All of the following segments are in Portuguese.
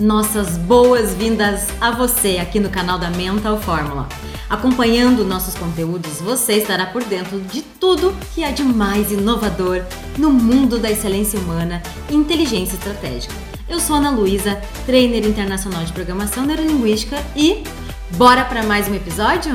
Nossas boas-vindas a você aqui no canal da Mental Fórmula. Acompanhando nossos conteúdos, você estará por dentro de tudo que há de mais inovador no mundo da excelência humana e inteligência estratégica. Eu sou Ana Luísa, trainer internacional de programação neurolinguística e bora para mais um episódio?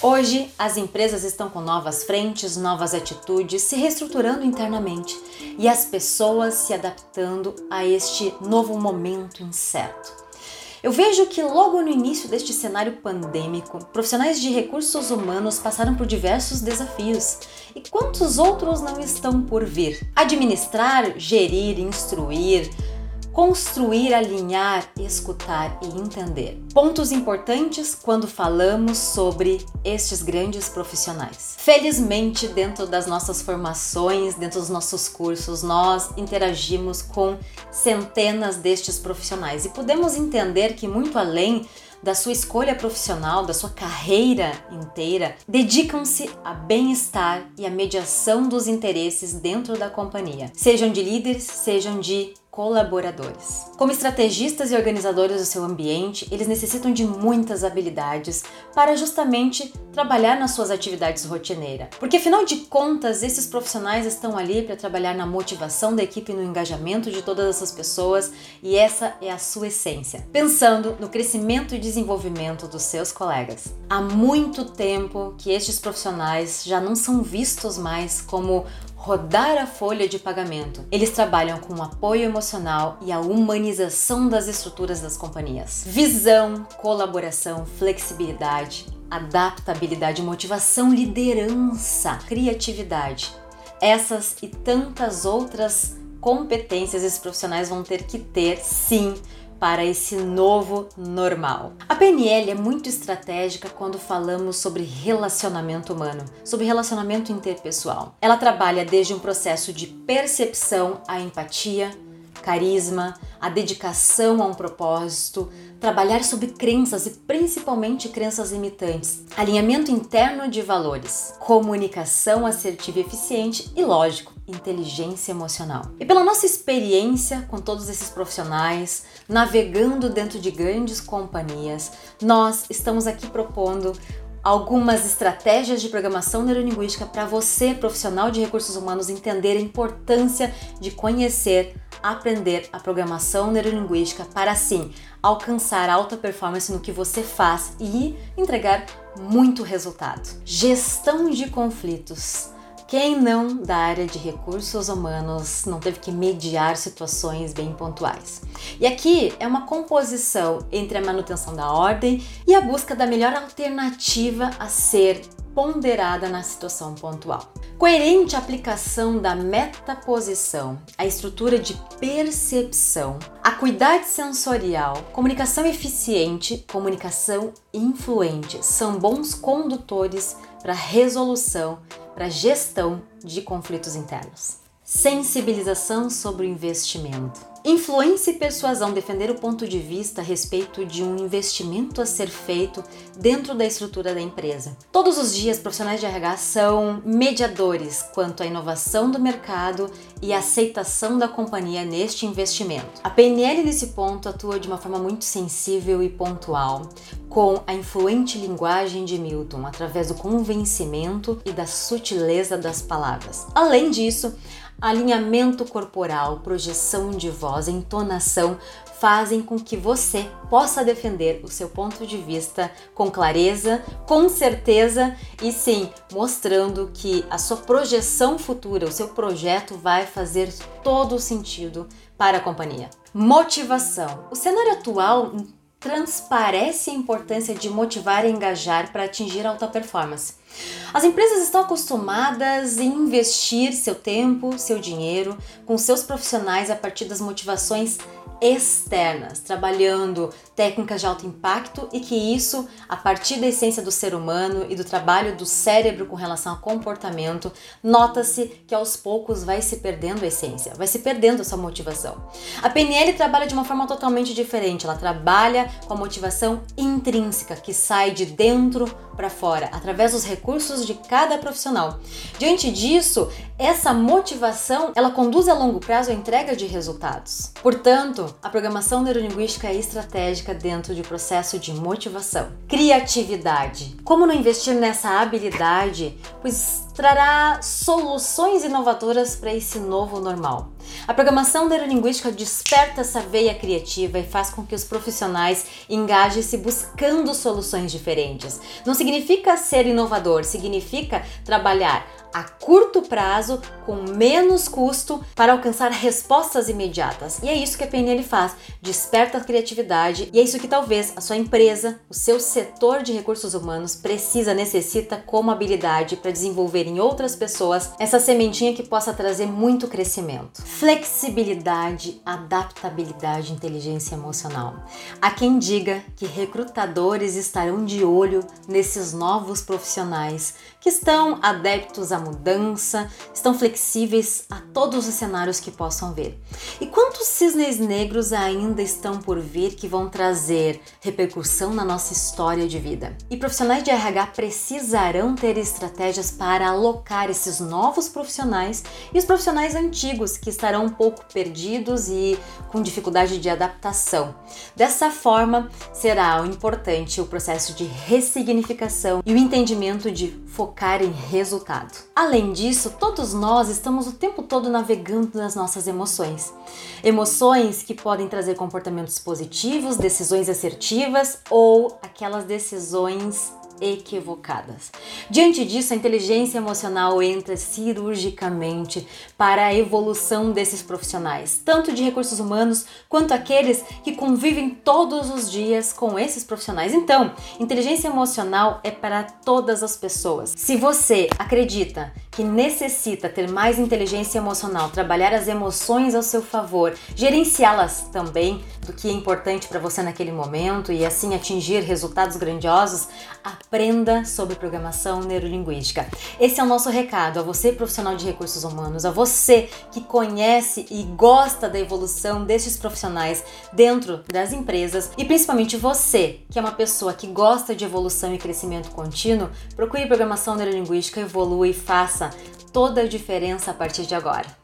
Hoje, as empresas estão com novas frentes, novas atitudes, se reestruturando internamente e as pessoas se adaptando a este novo momento incerto. Eu vejo que logo no início deste cenário pandêmico, profissionais de recursos humanos passaram por diversos desafios. E quantos outros não estão por vir? Administrar, gerir, instruir, construir, alinhar, escutar e entender. Pontos importantes quando falamos sobre estes grandes profissionais. Felizmente, dentro das nossas formações, dentro dos nossos cursos, nós interagimos com centenas destes profissionais e podemos entender que muito além da sua escolha profissional, da sua carreira inteira, dedicam-se a bem-estar e a mediação dos interesses dentro da companhia, sejam de líderes, sejam de colaboradores. Como estrategistas e organizadores do seu ambiente, eles necessitam de muitas habilidades para justamente trabalhar nas suas atividades rotineiras. Porque afinal de contas, esses profissionais estão ali para trabalhar na motivação da equipe e no engajamento de todas essas pessoas, e essa é a sua essência. Pensando no crescimento e desenvolvimento dos seus colegas. Há muito tempo que estes profissionais já não são vistos mais como rodar a folha de pagamento. Eles trabalham com o apoio emocional e a humanização das estruturas das companhias. Visão, colaboração, flexibilidade, adaptabilidade, motivação, liderança, criatividade. Essas e tantas outras competências esses profissionais vão ter que ter, sim, para esse novo normal. A PNL é muito estratégica quando falamos sobre relacionamento humano, sobre relacionamento interpessoal. Ela trabalha desde um processo de percepção à empatia, carisma, a dedicação a um propósito, trabalhar sobre crenças e principalmente crenças limitantes, alinhamento interno de valores, comunicação assertiva e eficiente e, lógico, inteligência emocional. E pela nossa experiência com todos esses profissionais, navegando dentro de grandes companhias, nós estamos aqui propondo algumas estratégias de programação neurolinguística para você, profissional de recursos humanos, entender a importância de conhecer, aprender a programação neurolinguística para assim alcançar alta performance no que você faz e entregar muito resultado. Gestão de conflitos. Quem não da área de recursos humanos não teve que mediar situações bem pontuais? E aqui é uma composição entre a manutenção da ordem e a busca da melhor alternativa a ser ponderada na situação pontual. Coerente aplicação da metaposição, a estrutura de percepção, acuidade sensorial, comunicação eficiente, comunicação influente são bons condutores para resolução, para gestão de conflitos internos. Sensibilização sobre o investimento. Influência e persuasão defender o ponto de vista a respeito de um investimento a ser feito dentro da estrutura da empresa. Todos os dias, profissionais de RH são mediadores quanto à inovação do mercado e a aceitação da companhia neste investimento. A PNL nesse ponto atua de uma forma muito sensível e pontual, com a influente linguagem de Milton, através do convencimento e da sutileza das palavras. Além disso, alinhamento corporal, projeção de voz, entonação fazem com que você possa defender o seu ponto de vista com clareza, com certeza e sim, mostrando que a sua projeção futura, o seu projeto vai fazer todo o sentido para a companhia. Motivação. O cenário atual transparece a importância de motivar e engajar para atingir alta performance. As empresas estão acostumadas em investir seu tempo, seu dinheiro com seus profissionais a partir das motivações externas, trabalhando técnicas de alto impacto e que isso, a partir da essência do ser humano e do trabalho do cérebro com relação ao comportamento, nota-se que aos poucos vai se perdendo a essência, vai se perdendo a sua motivação. A PNL trabalha de uma forma totalmente diferente, ela trabalha com a motivação intrínseca que sai de dentro para fora, através dos recursos de cada profissional. Diante disso, essa motivação, ela conduz a longo prazo à entrega de resultados. Portanto, a programação neurolinguística é estratégica dentro do processo de motivação. Criatividade. Como não investir nessa habilidade, pois trará soluções inovadoras para esse novo normal. A programação neurolinguística desperta essa veia criativa e faz com que os profissionais engajem-se buscando soluções diferentes. Não significa ser inovador, significa trabalhar a curto prazo, com menos custo, para alcançar respostas imediatas. E é isso que a PNL faz: desperta a criatividade, e é isso que talvez a sua empresa, o seu setor de recursos humanos precisa, necessita como habilidade para desenvolver em outras pessoas essa sementinha que possa trazer muito crescimento. Flexibilidade, adaptabilidade, inteligência emocional. Há quem diga que recrutadores estarão de olho nesses novos profissionais que estão adeptos à mudança, estão flexíveis a todos os cenários que possam ver. E quantos cisnes negros ainda estão por vir que vão trazer repercussão na nossa história de vida? E profissionais de RH precisarão ter estratégias para alocar esses novos profissionais e os profissionais antigos que estarão um pouco perdidos e com dificuldade de adaptação. Dessa forma, será importante o processo de ressignificação e o entendimento de focar em resultado. Além disso, todos nós estamos o tempo todo navegando nas nossas emoções. Emoções que podem trazer comportamentos positivos, decisões assertivas ou aquelas decisões equivocadas. Diante disso, a inteligência emocional entra cirurgicamente para a evolução desses profissionais, tanto de recursos humanos quanto aqueles que convivem todos os dias com esses profissionais. Então, inteligência emocional é para todas as pessoas. Se você acredita que necessita ter mais inteligência emocional, trabalhar as emoções ao seu favor, gerenciá-las também, do que é importante para você naquele momento e assim atingir resultados grandiosos, aprenda sobre programação neurolinguística. Esse é o nosso recado a você, profissional de recursos humanos, a você que conhece e gosta da evolução destes profissionais dentro das empresas e principalmente você, que é uma pessoa que gosta de evolução e crescimento contínuo, procure programação neurolinguística, evolua e faça toda a diferença a partir de agora.